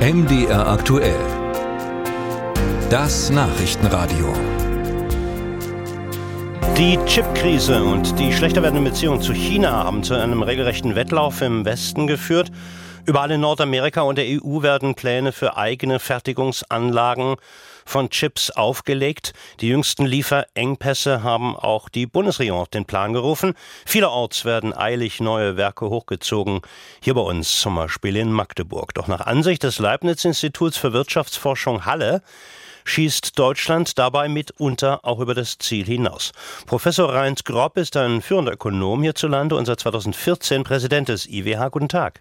MDR aktuell. Das Nachrichtenradio. Die Chipkrise und die schlechter werdende Beziehung zu China haben zu einem regelrechten Wettlauf im Westen geführt. Überall in Nordamerika und der EU werden Pläne für eigene Fertigungsanlagen von Chips aufgelegt. Die jüngsten Lieferengpässe haben auch die Bundesregierung auf den Plan gerufen. Vielerorts werden eilig neue Werke hochgezogen. Hier bei uns zum Beispiel in Magdeburg. Doch nach Ansicht des Leibniz-Instituts für Wirtschaftsforschung Halle schießt Deutschland dabei mitunter auch über das Ziel hinaus. Professor Reins Grob ist ein führender Ökonom hierzulande und seit 2014 Präsident des IWH. Guten Tag.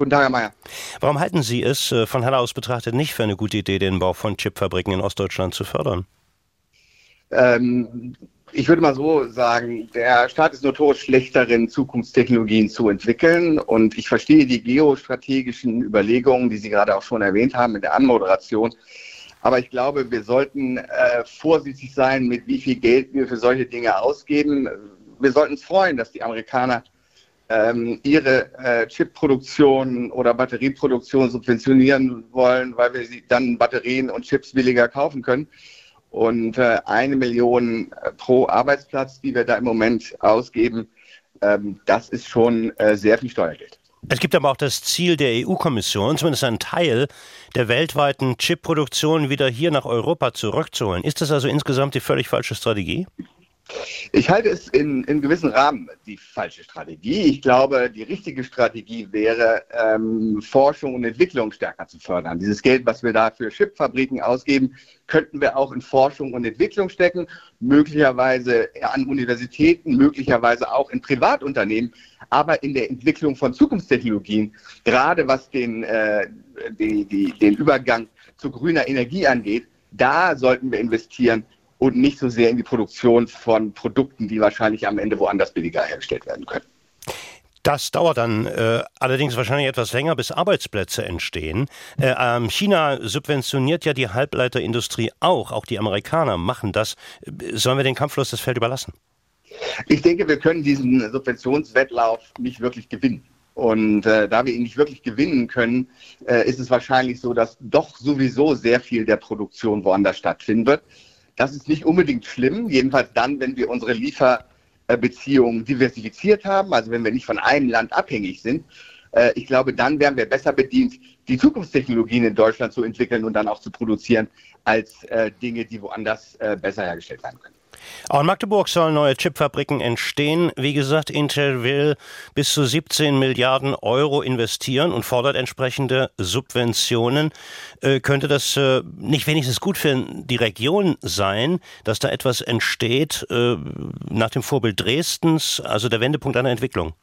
Guten Tag, Herr Mayer. Warum halten Sie es äh, von Halle aus betrachtet nicht für eine gute Idee, den Bau von Chipfabriken in Ostdeutschland zu fördern? Ähm, ich würde mal so sagen, der Staat ist notorisch schlecht darin, Zukunftstechnologien zu entwickeln. Und ich verstehe die geostrategischen Überlegungen, die Sie gerade auch schon erwähnt haben in der Anmoderation. Aber ich glaube, wir sollten äh, vorsichtig sein, mit wie viel Geld wir für solche Dinge ausgeben. Wir sollten uns freuen, dass die Amerikaner ähm, ihre äh, Chipproduktion oder Batterieproduktion subventionieren wollen, weil wir sie dann Batterien und Chips billiger kaufen können. Und äh, eine Million äh, pro Arbeitsplatz, die wir da im Moment ausgeben, ähm, das ist schon äh, sehr viel Steuergeld. Es gibt aber auch das Ziel der EU-Kommission, zumindest einen Teil der weltweiten Chipproduktion wieder hier nach Europa zurückzuholen. Ist das also insgesamt die völlig falsche Strategie? Ich halte es in, in gewissem Rahmen die falsche Strategie. Ich glaube, die richtige Strategie wäre, ähm, Forschung und Entwicklung stärker zu fördern. Dieses Geld, was wir da für Chipfabriken ausgeben, könnten wir auch in Forschung und Entwicklung stecken, möglicherweise an Universitäten, möglicherweise auch in Privatunternehmen, aber in der Entwicklung von Zukunftstechnologien, gerade was den, äh, die, die, den Übergang zu grüner Energie angeht, da sollten wir investieren und nicht so sehr in die Produktion von Produkten, die wahrscheinlich am Ende woanders billiger hergestellt werden können. Das dauert dann äh, allerdings wahrscheinlich etwas länger, bis Arbeitsplätze entstehen. Äh, ähm, China subventioniert ja die Halbleiterindustrie auch. Auch die Amerikaner machen das. Sollen wir den Kampflos das Feld überlassen? Ich denke, wir können diesen Subventionswettlauf nicht wirklich gewinnen. Und äh, da wir ihn nicht wirklich gewinnen können, äh, ist es wahrscheinlich so, dass doch sowieso sehr viel der Produktion woanders stattfinden wird. Das ist nicht unbedingt schlimm, jedenfalls dann, wenn wir unsere Lieferbeziehungen diversifiziert haben, also wenn wir nicht von einem Land abhängig sind. Äh, ich glaube, dann wären wir besser bedient, die Zukunftstechnologien in Deutschland zu entwickeln und dann auch zu produzieren, als äh, Dinge, die woanders äh, besser hergestellt werden können. Auch in Magdeburg sollen neue Chipfabriken entstehen. Wie gesagt, Intel will bis zu 17 Milliarden Euro investieren und fordert entsprechende Subventionen. Äh, könnte das äh, nicht wenigstens gut für die Region sein, dass da etwas entsteht äh, nach dem Vorbild Dresdens, also der Wendepunkt einer Entwicklung?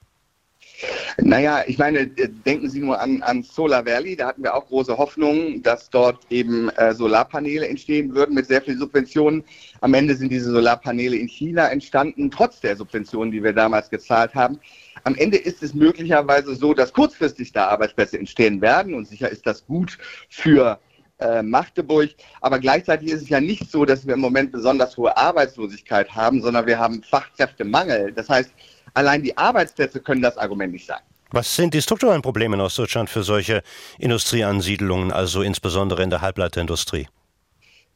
Naja, ich meine, äh, denken Sie nur an, an Solar Valley. Da hatten wir auch große Hoffnungen, dass dort eben äh, Solarpaneele entstehen würden mit sehr viel Subventionen. Am Ende sind diese Solarpaneele in China entstanden, trotz der Subventionen, die wir damals gezahlt haben. Am Ende ist es möglicherweise so, dass kurzfristig da Arbeitsplätze entstehen werden und sicher ist das gut für äh, Magdeburg. Aber gleichzeitig ist es ja nicht so, dass wir im Moment besonders hohe Arbeitslosigkeit haben, sondern wir haben Fachkräftemangel. Das heißt, Allein die Arbeitsplätze können das Argument nicht sein. Was sind die strukturellen Probleme in Ostdeutschland für solche Industrieansiedlungen, also insbesondere in der Halbleiterindustrie?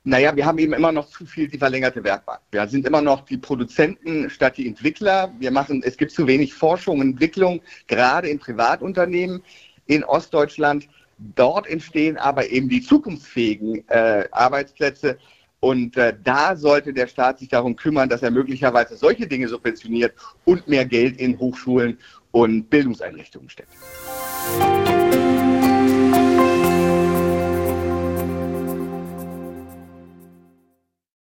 Naja, wir haben eben immer noch zu viel die verlängerte Werkbank. Wir sind immer noch die Produzenten statt die Entwickler. Wir machen, es gibt zu wenig Forschung und Entwicklung, gerade in Privatunternehmen in Ostdeutschland. Dort entstehen aber eben die zukunftsfähigen äh, Arbeitsplätze. Und äh, da sollte der Staat sich darum kümmern, dass er möglicherweise solche Dinge subventioniert und mehr Geld in Hochschulen und Bildungseinrichtungen steckt.